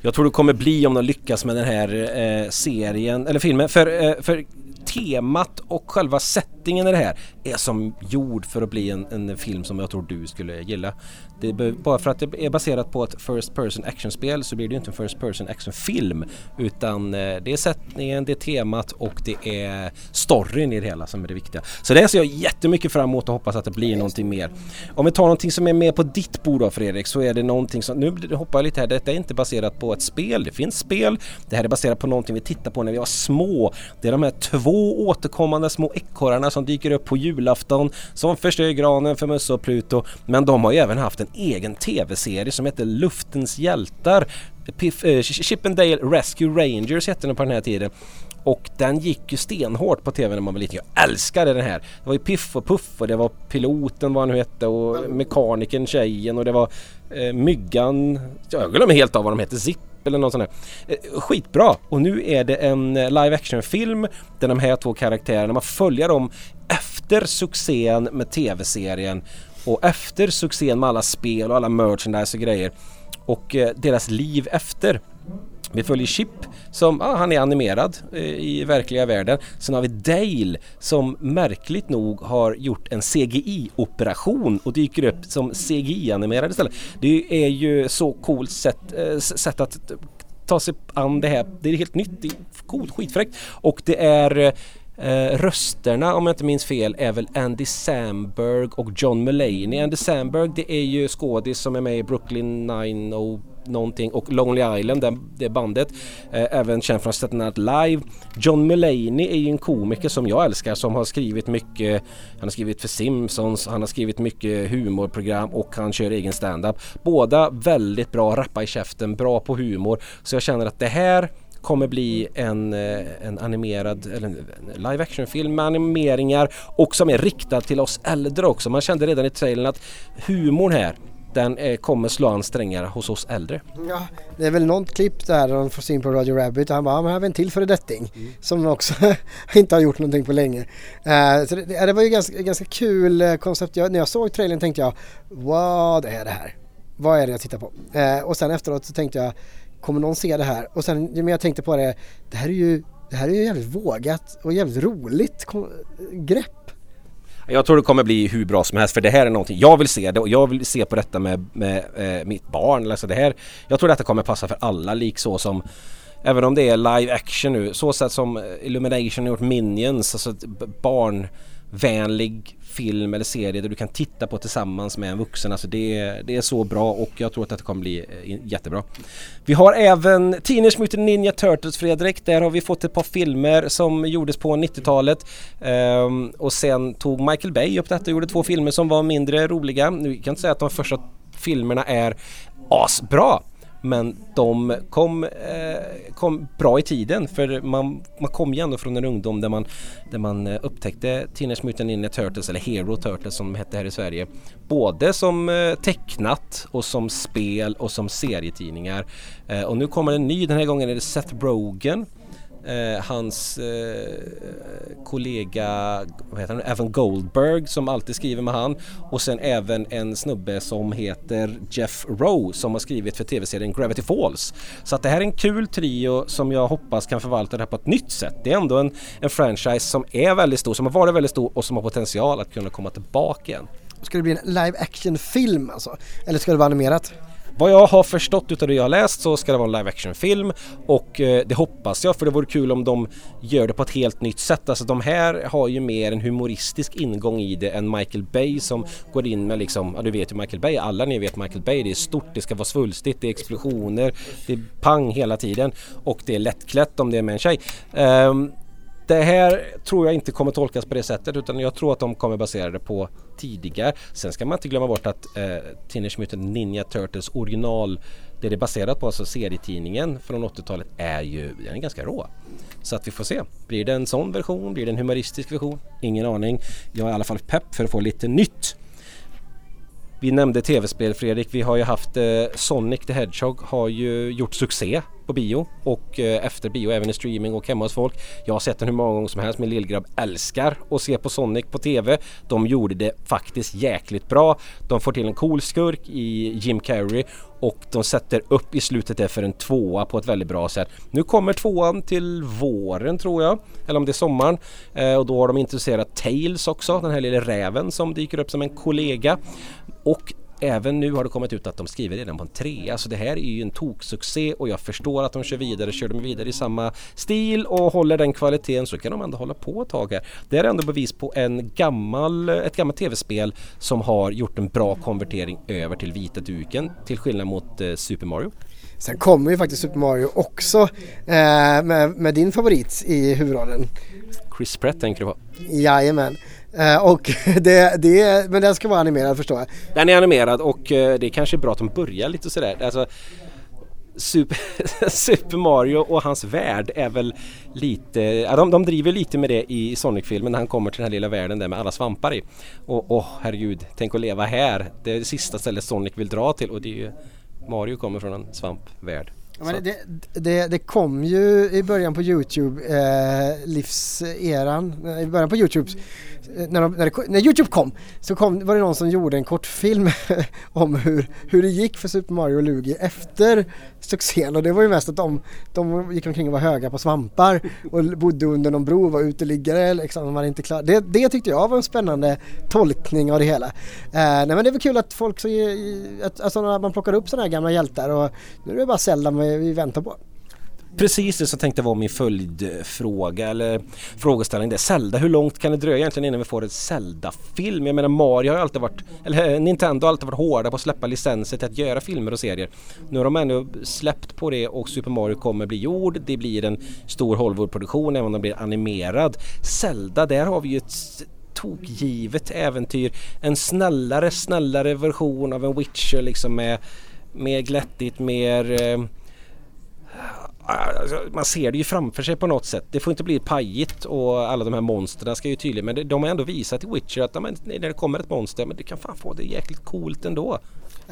Jag tror det kommer bli om de lyckas med den här eh, serien, eller filmen. För, eh, för temat och själva settingen i det här är som gjord för att bli en, en film som jag tror du skulle gilla. Det, bara för att det är baserat på ett First Person Action-spel så blir det ju inte en First Person Action-film. utan eh, det är sättningen, det är temat och det är storyn i det hela som är det viktiga. Så det ser jag jättemycket fram emot och hoppas att det blir någonting mer. Om vi tar någonting som är med på ditt bord då Fredrik så är det någonting som, nu hoppar jag lite här, detta är inte baserat på ett spel, det finns spel. Det här är baserat på någonting vi tittade på när vi var små. Det är de här två återkommande små ekorrarna som dyker upp på julafton som förstör granen för Musse och Pluto men de har ju även haft en en egen tv-serie som heter Luftens hjältar. Piff, äh, Chippendale Rescue Rangers hette den på den här tiden. Och den gick ju stenhårt på tv när man var liten. Jag älskade den här. Det var ju Piff och Puff och det var piloten vad han nu hette och mekanikern tjejen och det var eh, Myggan. Jag glömmer helt av vad de hette. Zipp eller något sånt där. Eh, skitbra! Och nu är det en eh, live action film där de här två karaktärerna, man följer dem efter succén med tv-serien och efter succén med alla spel och alla merchandise och grejer och eh, deras liv efter. Vi följer Chip som, ah, han är animerad eh, i verkliga världen. Sen har vi Dale som märkligt nog har gjort en CGI-operation och dyker upp som CGI-animerad istället. Det är ju så coolt sätt, eh, sätt att ta sig an det här. Det är helt nytt, det är coolt, skitfräckt och det är eh, Eh, rösterna om jag inte minns fel är väl Andy Samberg och John Mulaney. Andy Samberg det är ju skådis som är med i Brooklyn 90 någonting och Lonely Island, det, det bandet. Eh, även känd från Saturday Night Live. John Mulaney är ju en komiker som jag älskar som har skrivit mycket. Han har skrivit för Simpsons, han har skrivit mycket humorprogram och han kör egen standup. Båda väldigt bra, rappa i käften, bra på humor. Så jag känner att det här kommer bli en, eh, en animerad eller en live action film med animeringar och som är riktad till oss äldre också. Man kände redan i trailern att humorn här den är, kommer slå an strängar hos oss äldre.
Ja, det är väl något klipp där de får in på Radio Rabbit och han bara, men här har vi en till föredetting mm. som också inte har gjort någonting på länge. Uh, så det, det, var ju ganska, ganska kul eh, koncept. Jag, när jag såg trailern tänkte jag, vad är det här? Vad är det jag tittar på? Uh, och sen efteråt så tänkte jag, kommer någon se det här? Och sen men jag tänkte på det, det här är ju, det här är ju jävligt vågat och jävligt roligt grepp.
Jag tror det kommer bli hur bra som helst för det här är någonting jag vill se det och jag vill se på detta med, med eh, mitt barn. Alltså det här, jag tror detta kommer passa för alla lik så som Även om det är live action nu, så sätt som Illumination har gjort Minions, alltså barnvänlig film eller serie där du kan titta på tillsammans med en vuxen. Alltså det, är, det är så bra och jag tror att det kommer bli eh, jättebra. Vi har även Teenage Mutant Ninja Turtles Fredrik. Där har vi fått ett par filmer som gjordes på 90-talet. Um, ehm, och sen tog Michael Bay upp detta och gjorde två filmer som var mindre roliga. Nu kan jag inte säga att de första filmerna är asbra. Men de kom, eh, kom bra i tiden för man, man kom ju ändå från en ungdom där man, där man eh, upptäckte Teenage Mutant Ninja Turtles eller Hero Turtles som de hette här i Sverige. Både som eh, tecknat och som spel och som serietidningar. Eh, och nu kommer en ny, den här gången är det Seth Rogen eh, hans eh, kollega vad heter han, Evan Goldberg som alltid skriver med han och sen även en snubbe som heter Jeff Rowe som har skrivit för tv-serien Gravity Falls. Så att det här är en kul trio som jag hoppas kan förvalta det här på ett nytt sätt. Det är ändå en, en franchise som är väldigt stor, som har varit väldigt stor och som har potential att kunna komma tillbaka igen.
Ska det bli en live action film alltså? Eller ska det vara animerat?
Vad jag har förstått utav det jag har läst så ska det vara en live action film och eh, det hoppas jag för det vore kul om de gör det på ett helt nytt sätt. Alltså de här har ju mer en humoristisk ingång i det än Michael Bay som går in med liksom, ja du vet ju Michael Bay, alla ni vet Michael Bay, det är stort, det ska vara svulstigt, det är explosioner, det är pang hela tiden och det är lättklätt om det är med en tjej. Um, det här tror jag inte kommer tolkas på det sättet utan jag tror att de kommer basera det på tidigare. Sen ska man inte glömma bort att eh, Teenage Mutant Ninja Turtles original det det är baserat på, alltså serietidningen från 80-talet är ju den är ganska rå. Så att vi får se. Blir det en sån version? Blir det en humoristisk version? Ingen aning. Jag är i alla fall pepp för att få lite nytt. Vi nämnde tv-spel Fredrik. Vi har ju haft eh, Sonic the Hedgehog har ju gjort succé på bio och eh, efter bio även i streaming och hemma hos folk. Jag har sett den hur många gånger som helst. Min lillgrabb älskar att se på Sonic på TV. De gjorde det faktiskt jäkligt bra. De får till en cool skurk i Jim Carrey och de sätter upp i slutet där för en tvåa på ett väldigt bra sätt. Nu kommer tvåan till våren tror jag, eller om det är sommaren eh, och då har de introducerat Tails också, den här lilla räven som dyker upp som en kollega. Och Även nu har det kommit ut att de skriver redan på en trea så det här är ju en toksuccé och jag förstår att de kör vidare, kör de vidare i samma stil och håller den kvaliteten så kan de ändå hålla på ett tag här. Det är ändå bevis på en gammal, ett gammalt tv-spel som har gjort en bra konvertering över till vita duken till skillnad mot eh, Super Mario.
Sen kommer ju faktiskt Super Mario också eh, med, med, din favorit i huvudrollen.
Chris Pratt tänker du på?
Jajamän. Eh, och det, det, men den ska vara animerad förstår jag.
Den är animerad och eh, det är kanske är bra att de börjar lite sådär. Alltså, Super, Super, Mario och hans värld är väl lite, ja, de, de driver lite med det i Sonic-filmen när han kommer till den här lilla världen där med alla svampar i. Och åh herregud, tänk att leva här. Det är det sista stället Sonic vill dra till och det är ju Mario kommer från en svampvärld.
Ja, men det, det, det, kom ju i början på Youtube, eh, livseran, i början på Youtube Eh, när, de, när, det, när, Youtube kom så kom, var det någon som gjorde en kortfilm om hur, hur det gick för Super Mario och Luigi efter succén och det var ju mest att de, de gick omkring och var höga på svampar och bodde under någon bro och var uteliggare liksom, de var inte klar. Det, det tyckte jag var en spännande tolkning av det hela. Eh, nej men det är väl kul att folk så, att, alltså man plockar upp sådana här gamla hjältar och nu är det bara Zelda Eh, vi väntar på.
Precis det som tänkte vara min följdfråga eller frågeställning. Det är Zelda, hur långt kan det dröja egentligen innan vi får en Zelda-film? Jag menar Mario har ju alltid varit, eller eh, Nintendo har alltid varit hårda på att släppa licenser till att göra filmer och serier. Nu har de ändå släppt på det och Super Mario kommer bli gjord. Det blir en stor Hollywood-produktion även om den blir animerad. Zelda, där har vi ju ett tokgivet äventyr. En snällare, snällare version av en Witcher liksom med mer glättigt, mer eh, Alltså, man ser det ju framför sig på något sätt. Det får inte bli pajigt och alla de här monstren ska ju tydligen men de har ändå visat i Witcher att när det kommer ett monster men det kan fan få det jäkligt coolt ändå.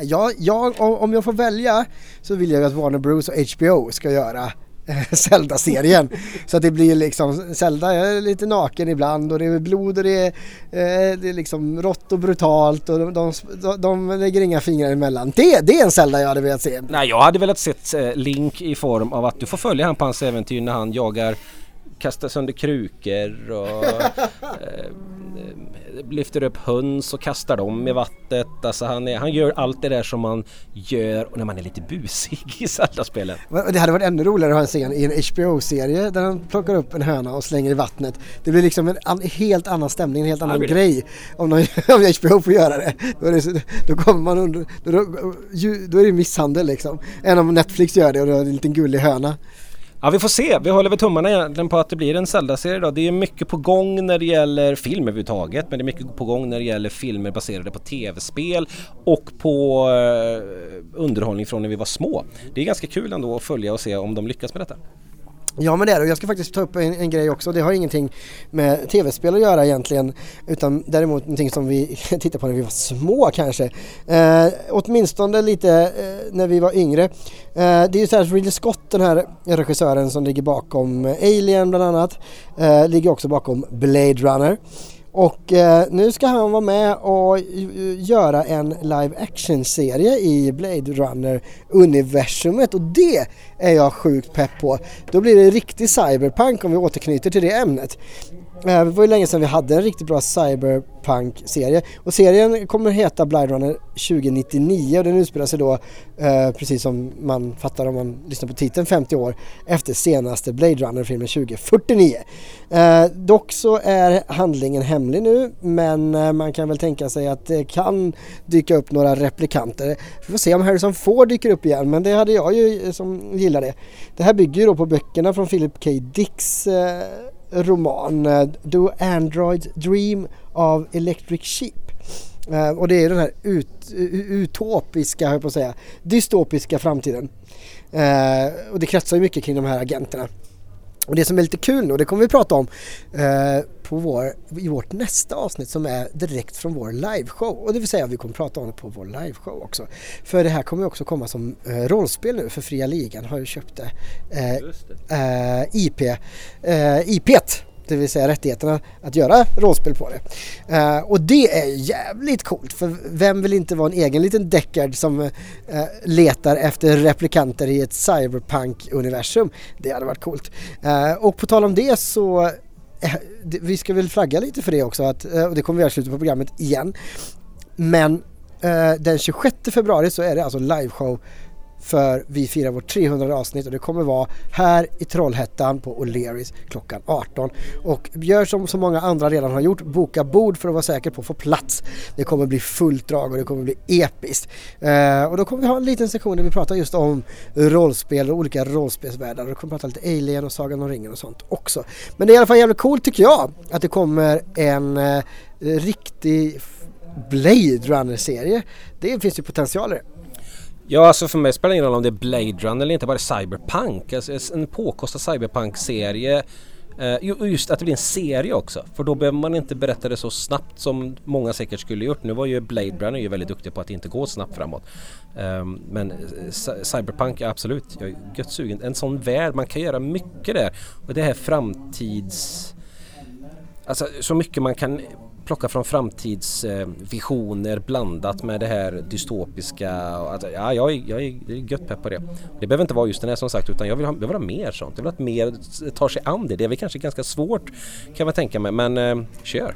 Ja, jag, om jag får välja så vill jag att Warner Bros och HBO ska göra Zelda-serien. Så att det blir liksom, Zelda är lite naken ibland och det är blod och det är, eh, det är liksom rått och brutalt och de, de, de, lägger inga fingrar emellan. Det, det är en Zelda jag hade velat se.
Nej, jag hade velat se eh, Link i form av att du får följa han på hans äventyr när han jagar kastar sönder krukor och eh, lyfter upp höns och kastar dem i vattnet. Alltså han, är, han gör allt det där som man gör när man är lite busig i Zelda-spelen.
Det hade varit ännu roligare att ha en scen i en HBO-serie där han plockar upp en höna och slänger i vattnet. Det blir liksom en an, helt annan stämning, en helt annan ja, grej om, de, om HBO får göra det. Då, det, då kommer man under, då, då, då är det misshandel liksom. Än om Netflix gör det och det är en liten gullig höna.
Ja vi får se, vi håller väl tummarna egentligen på att det blir en Zelda-serie då. Det är mycket på gång när det gäller film överhuvudtaget men det är mycket på gång när det gäller filmer baserade på tv-spel och på eh, underhållning från när vi var små. Det är ganska kul ändå att följa och se om de lyckas med detta.
Ja men det är det och jag ska faktiskt ta upp en, en, grej också. Det har ingenting med tv-spel att göra egentligen utan däremot någonting som vi tittade på när vi var små kanske. Eh, åtminstone lite eh, när vi var yngre. Eh, det är ju så här att Ridley Scott, den här regissören som ligger bakom eh, Alien bland annat, eh, ligger också bakom Blade Runner. Och eh, nu ska han vara med och göra en live action-serie i Blade Runner-universumet och det är jag sjukt pepp på. Då blir det riktig cyberpunk om vi återknyter till det ämnet. Eh, det var ju länge sedan vi hade en riktigt bra cyberpunk-serie och serien kommer heta Blade Runner 2099 och den utspelar sig då eh, precis som man fattar om man lyssnar på titeln 50 år efter senaste Blade Runner-filmen 2049. Eh, dock så är handlingen hemlig nu men eh, man kan väl tänka sig att det kan dyka upp några replikanter. Vi får se om Harrison Ford dyker upp igen men det hade jag ju eh, som gillar det. Det här bygger ju då på böckerna från Philip K. Dicks roman eh, Do Androids Dream of Electric Sheep. Eh, och det är den här ut, utopiska, jag på att säga, dystopiska framtiden. Eh, och det kretsar ju mycket kring de här agenterna. Och det som är lite kul nu, och det kommer vi prata om eh, på vår, i vårt nästa avsnitt som är direkt från vår liveshow. Och det vill säga vi kommer prata om det på vår liveshow också. För det här kommer också komma som eh, rollspel nu för Fria Ligan har ju köpt det. Eh, eh IP, eh, IPet det vill säga rättigheterna att göra rollspel på det. Uh, och det är jävligt coolt för vem vill inte vara en egen liten Deckard som uh, letar efter replikanter i ett cyberpunk-universum. Det hade varit coolt. Uh, och på tal om det så vi ska väl flagga lite för det också att, och det kommer vi göra i slutet på programmet igen. Men den 26 februari så är det alltså liveshow för vi firar vårt 300 avsnitt och det kommer vara här i Trollhättan på O'Learys klockan 18. Och gör som så många andra redan har gjort, boka bord för att vara säker på att få plats. Det kommer bli fullt drag och det kommer bli episkt. Eh, och då kommer vi ha en liten sektion där vi pratar just om rollspel och olika rollspelsvärldar och vi kommer prata lite Alien och Sagan om ringen och sånt också. Men det är i alla fall jävligt coolt tycker jag att det kommer en eh, riktig Blade Runner-serie. Det finns ju potential i det.
Ja, alltså för mig spelar det ingen roll om det är Blade Runner eller inte, bara Cyberpunk. Alltså en påkostad Cyberpunk-serie. Uh, just att det blir en serie också, för då behöver man inte berätta det så snabbt som många säkert skulle gjort. Nu var ju Blade Runner ju väldigt duktig på att inte gå snabbt framåt. Um, men eh, Cyberpunk, absolut, jag är gött sugen. En sån värld, man kan göra mycket där. Och det här framtids... Alltså så mycket man kan plocka från framtidsvisioner blandat med det här dystopiska. Alltså, ja, jag, är, jag är gött pepp på det. Det behöver inte vara just den här som sagt utan jag vill ha, jag vill ha mer sånt. Jag vill att mer tar sig an det. Det är väl kanske ganska svårt kan man tänka mig men eh, kör!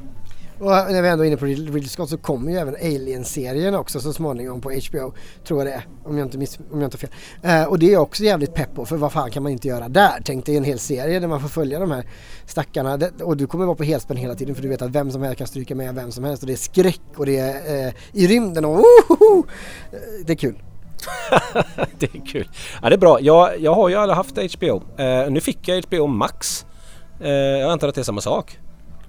Och när vi ändå är inne på Ridley Scott så kommer ju även Alien-serien också så småningom på HBO. Tror jag det är, om jag inte, miss, om jag inte har fel. Eh, och det är jag också jävligt pepp på för vad fan kan man inte göra där? Tänk dig en hel serie där man får följa de här stackarna. Det, och du kommer vara på helspänn hela tiden för du vet att vem som helst kan stryka med vem som helst och det är skräck och det är eh, i rymden och oh, Det är kul.
det är kul. Ja det är bra. Jag, jag har ju aldrig haft HBO. Eh, nu fick jag HBO Max. Eh, jag antar att det är samma sak.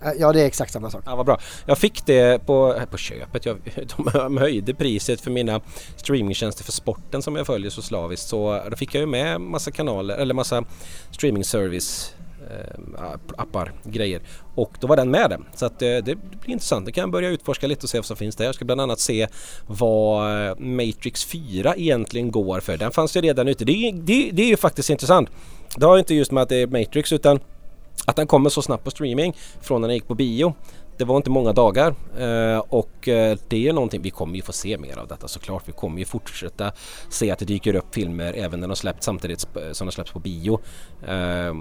Eh, ja det är exakt samma sak.
Ja vad bra. Jag fick det på, eh, på köpet. Jag, de höjde priset för mina streamingtjänster för sporten som jag följer så slaviskt. Så eh, då fick jag ju med massa kanaler eller massa streamingservice eh, appar, grejer. Och då var den med den. Så att det, det blir intressant. Det kan jag börja utforska lite och se vad som finns där. Jag ska bland annat se vad Matrix 4 egentligen går för. Den fanns ju redan ute. Det, det, det är ju faktiskt intressant. Det har inte just med att det är Matrix utan att den kommer så snabbt på streaming från när den gick på bio det var inte många dagar eh, och eh, det är någonting, vi kommer ju få se mer av detta såklart. Vi kommer ju fortsätta se att det dyker upp filmer även när de släpps samtidigt som de släpps på bio. Eh,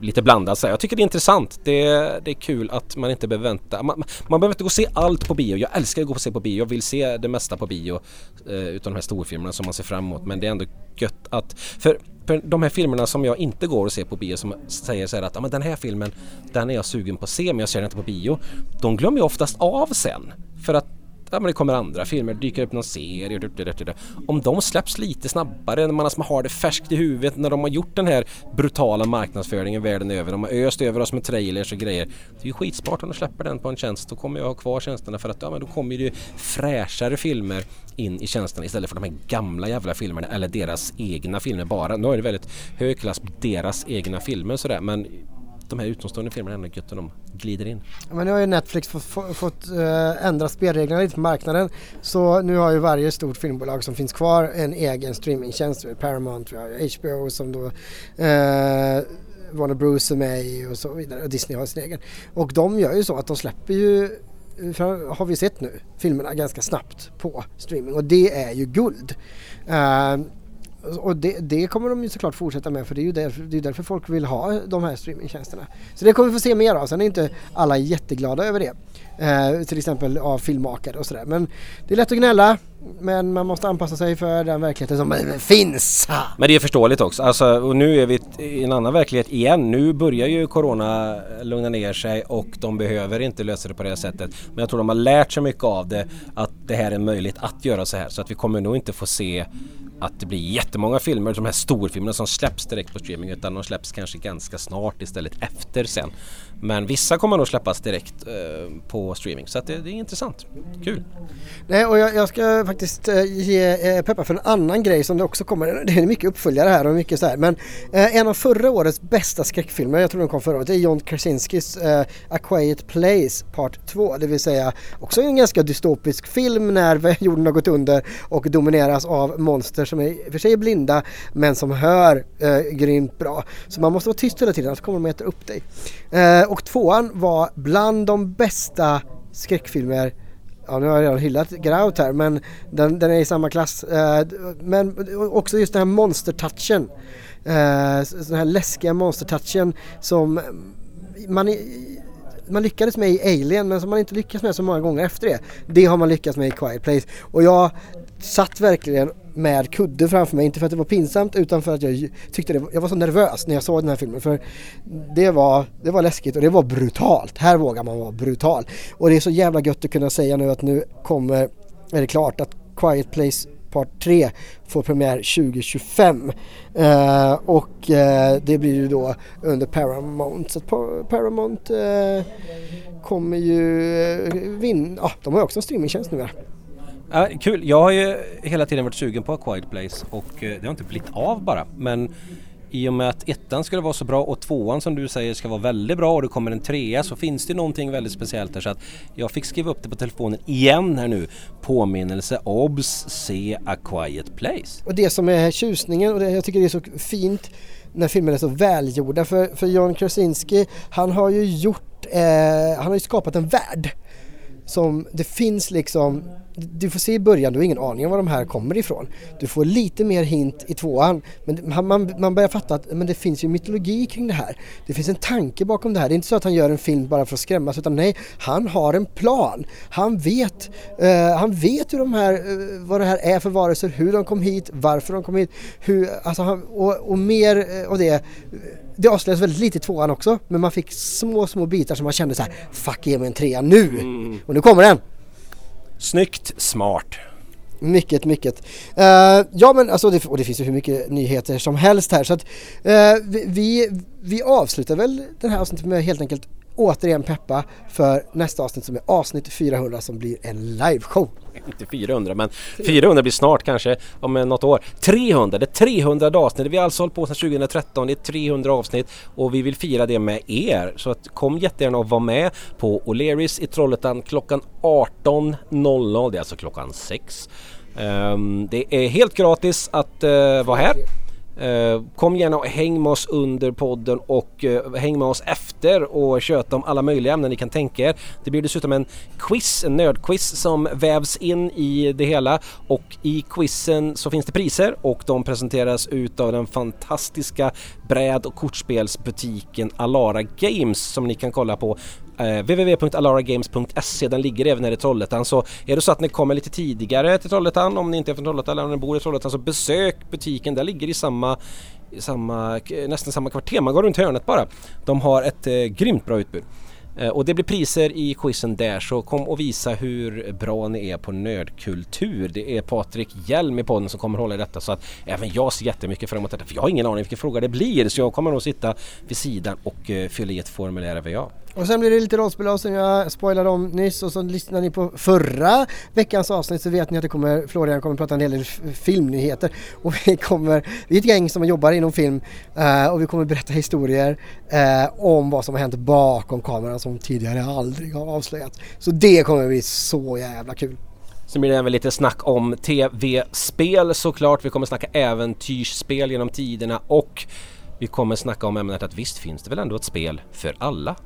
lite blandat så Jag tycker det är intressant. Det, det är kul att man inte behöver vänta. Man, man behöver inte gå och se allt på bio. Jag älskar att gå och se på bio. Jag vill se det mesta på bio utan de här storfilmerna som man ser fram emot. Men det är ändå gött att... För, för de här filmerna som jag inte går och ser på bio som säger så här att ah, men den här filmen den är jag sugen på att se men jag ser den inte på bio. De glömmer jag oftast av sen. För att ja, men det kommer andra filmer, dyker upp någon serie. Om de släpps lite snabbare, när man alltså har det färskt i huvudet, när de har gjort den här brutala marknadsföringen världen över. De har öst över oss med trailers och grejer. Det är ju skitsmart om de släpper den på en tjänst. Då kommer jag ha kvar tjänsterna för att ja, men då kommer det fräschare filmer in i tjänsterna istället för de här gamla jävla filmerna eller deras egna filmer bara. Nu är det väldigt hög klass på deras egna filmer sådär men de här utomstående filmerna ändå gött de glider in.
Men nu har ju Netflix fått, fått äh, ändra spelreglerna lite på marknaden. Så nu har ju varje stort filmbolag som finns kvar en egen streamingtjänst. Paramount, HBO som då äh, Warner Bros är med i och så vidare och Disney har sin egen. Och de gör ju så att de släpper ju har vi sett nu, filmerna ganska snabbt på streaming och det är ju guld. Uh, och det, det, kommer de ju såklart fortsätta med för det är ju därför, det är därför folk vill ha de här streamingtjänsterna. Så det kommer vi få se mer av. Sen är inte alla jätteglada över det. Eh, till exempel av filmmakare och sådär. Men det är lätt att gnälla. Men man måste anpassa sig för den verkligheten som finns.
Men det är förståeligt också. Alltså, och nu är vi i en annan verklighet igen. Nu börjar ju Corona lugna ner sig och de behöver inte lösa det på det sättet. Men jag tror de har lärt sig mycket av det. Att det här är möjligt att göra så här. Så att vi kommer nog inte få se att det blir jättemånga filmer, de här storfilmerna som släpps direkt på streaming utan de släpps kanske ganska snart istället efter sen. Men vissa kommer nog släppas direkt eh, på streaming så att det, det, är intressant. Kul!
Nej och jag, jag ska faktiskt eh, ge eh, peppa för en annan grej som det också kommer. Det är mycket uppföljare här och mycket så här men eh, en av förra årets bästa skräckfilmer, jag tror den kom förra året, det är John Krasinskis eh, A Quiet Place Part 2. Det vill säga också en ganska dystopisk film när jorden har gått under och domineras av monster som är för sig är blinda men som hör eh, grymt bra. Så man måste vara tyst hela tiden annars kommer de att äta upp dig. Eh, och tvåan var bland de bästa skräckfilmer Ja nu har jag redan hyllat Grout här men den, den är i samma klass. Eh, men också just den här monstertouchen. Eh, den här läskiga monstertouchen som man, man lyckades med i Alien men som man inte lyckats med så många gånger efter det. Det har man lyckats med i Quiet Place. Och jag satt verkligen med kudde framför mig. Inte för att det var pinsamt utan för att jag tyckte det var, jag var så nervös när jag såg den här filmen. För det var, det var läskigt och det var brutalt. Här vågar man vara brutal. Och det är så jävla gött att kunna säga nu att nu kommer, är det klart att Quiet Place Part 3 får premiär 2025. Uh, eh, och uh, det blir ju då under Paramount. Så Paramount uh, kommer ju vinna, ah, ja de har ju också en streamingtjänst nu.
Ja, kul, jag har ju hela tiden varit sugen på A Quiet Place och eh, det har inte blivit av bara. Men i och med att ettan skulle vara så bra och tvåan som du säger ska vara väldigt bra och det kommer en trea så finns det någonting väldigt speciellt där så att jag fick skriva upp det på telefonen igen här nu. Påminnelse OBS se A Quiet Place.
Och det som är tjusningen och det, jag tycker det är så fint när filmerna är så välgjorda för, för John Krasinski han har ju gjort, eh, han har ju skapat en värld som det finns liksom du får se i början, du har ingen aning om var de här kommer ifrån. Du får lite mer hint i tvåan, men man, man börjar fatta att men det finns ju mytologi kring det här. Det finns en tanke bakom det här. Det är inte så att han gör en film bara för att skrämmas, utan nej, han har en plan. Han vet, uh, han vet hur de här, uh, vad det här är för varelser, hur de kom hit, varför de kom hit, hur, alltså han, och, och mer uh, av det det avslöjas väldigt lite i tvåan också men man fick små små bitar som man kände så här Fuck ge mig en trea nu! Mm. Och nu kommer den!
Snyggt, smart.
Mycket, mycket. Uh, ja men alltså, det, och det finns ju hur mycket nyheter som helst här så att uh, vi, vi avslutar väl den här avsnittet med helt enkelt återigen peppa för nästa avsnitt som är avsnitt 400 som blir en liveshow.
Inte 400 men 400 blir snart kanske om eh, något år. 300, det är 300 avsnitt. Vi har alltså hållit på sedan 2013, det är 300 avsnitt och vi vill fira det med er. Så att kom jättegärna och var med på O'Learys i Trollhättan klockan 18.00. Det är alltså klockan 6. Um, ehm, det är helt gratis att uh, vara här. Eh, kom gärna och häng med oss under podden och eh, häng med oss efter och köta om alla möjliga ämnen ni kan tänka er. Det blir dessutom en quiz, en nördquiz som vävs in i det hela och i quizen så finns det priser och de presenteras utav den fantastiska bräd och kortspelsbutiken Alara Games som ni kan kolla på eh, www.alaragames.se. Den ligger även här i Trollhättan så är det så att ni kommer lite tidigare till Trollhättan om ni inte är från Trollhättan eller om ni bor i Trollhättan så besök butiken. Den ligger i samma, samma nästan samma kvarter. Man går runt hörnet bara. De har ett eh, grymt bra utbud. Eh, och det blir priser i quizen där så kom och visa hur bra ni är på nördkultur. Det är Patrik Hjelm i podden som kommer hålla i detta så att även jag ser jättemycket fram emot detta för jag har ingen aning vilken fråga det blir så jag kommer nog sitta vid sidan och eh, fylla i ett formulär även jag.
Och sen blir det lite rollspel som jag spoilade om nyss och så lyssnar ni på förra veckans avsnitt så vet ni att det kommer, Florian kommer prata en hel del filmnyheter och vi kommer, vi är ett gäng som jobbar inom film eh, och vi kommer berätta historier eh, om vad som har hänt bakom kameran som tidigare aldrig har avslöjats. Så det kommer bli så jävla kul.
Sen blir det även lite snack om tv-spel såklart. Vi kommer snacka äventyrsspel genom tiderna och vi kommer snacka om ämnet att visst finns det väl ändå ett spel för alla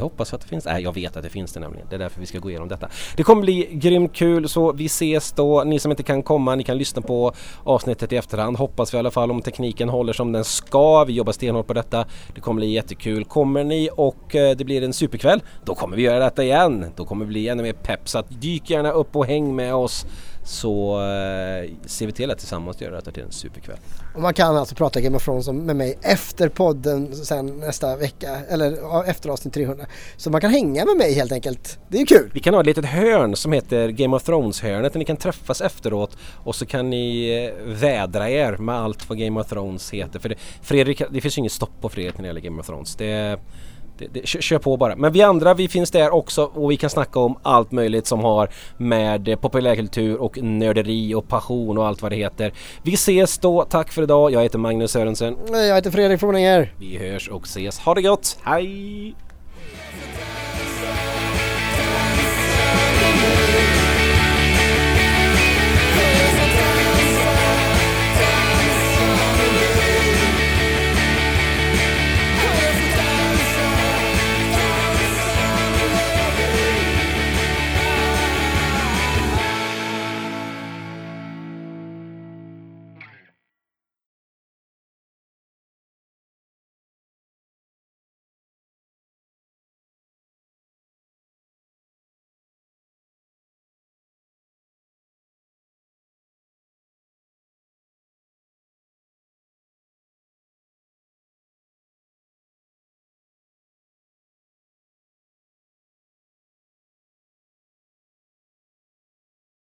jag hoppas att det finns. Nej, jag vet att det finns det nämligen. Det är därför vi ska gå igenom detta. Det kommer bli grymt kul så vi ses då. Ni som inte kan komma, ni kan lyssna på avsnittet i efterhand. Hoppas vi i alla fall om tekniken håller som den ska. Vi jobbar stenhårt på detta. Det kommer bli jättekul. Kommer ni och eh, det blir en superkväll, då kommer vi göra detta igen. Då kommer vi bli ännu mer pepp. Så att dyk gärna upp och häng med oss så eh, ser vi till att tillsammans göra detta till en superkväll.
Och man kan alltså prata Game of Thrones med mig efter podden sen nästa vecka eller efter avsnitt 300. Så man kan hänga med mig helt enkelt. Det är kul!
Vi kan ha ett litet hörn som heter Game of Thrones-hörnet där ni kan träffas efteråt och så kan ni eh, vädra er med allt vad Game of Thrones heter. För det, Fredrik, det finns ju inget stopp på Fredrik när det gäller Game of Thrones. Det, det, det, kör på bara. Men vi andra vi finns där också och vi kan snacka om allt möjligt som har med populärkultur och nörderi och passion och allt vad det heter. Vi ses då. Tack för idag. Jag heter Magnus Sörensen.
Jag heter Fredrik Froninger.
Vi hörs och ses. Ha det gott. Hej!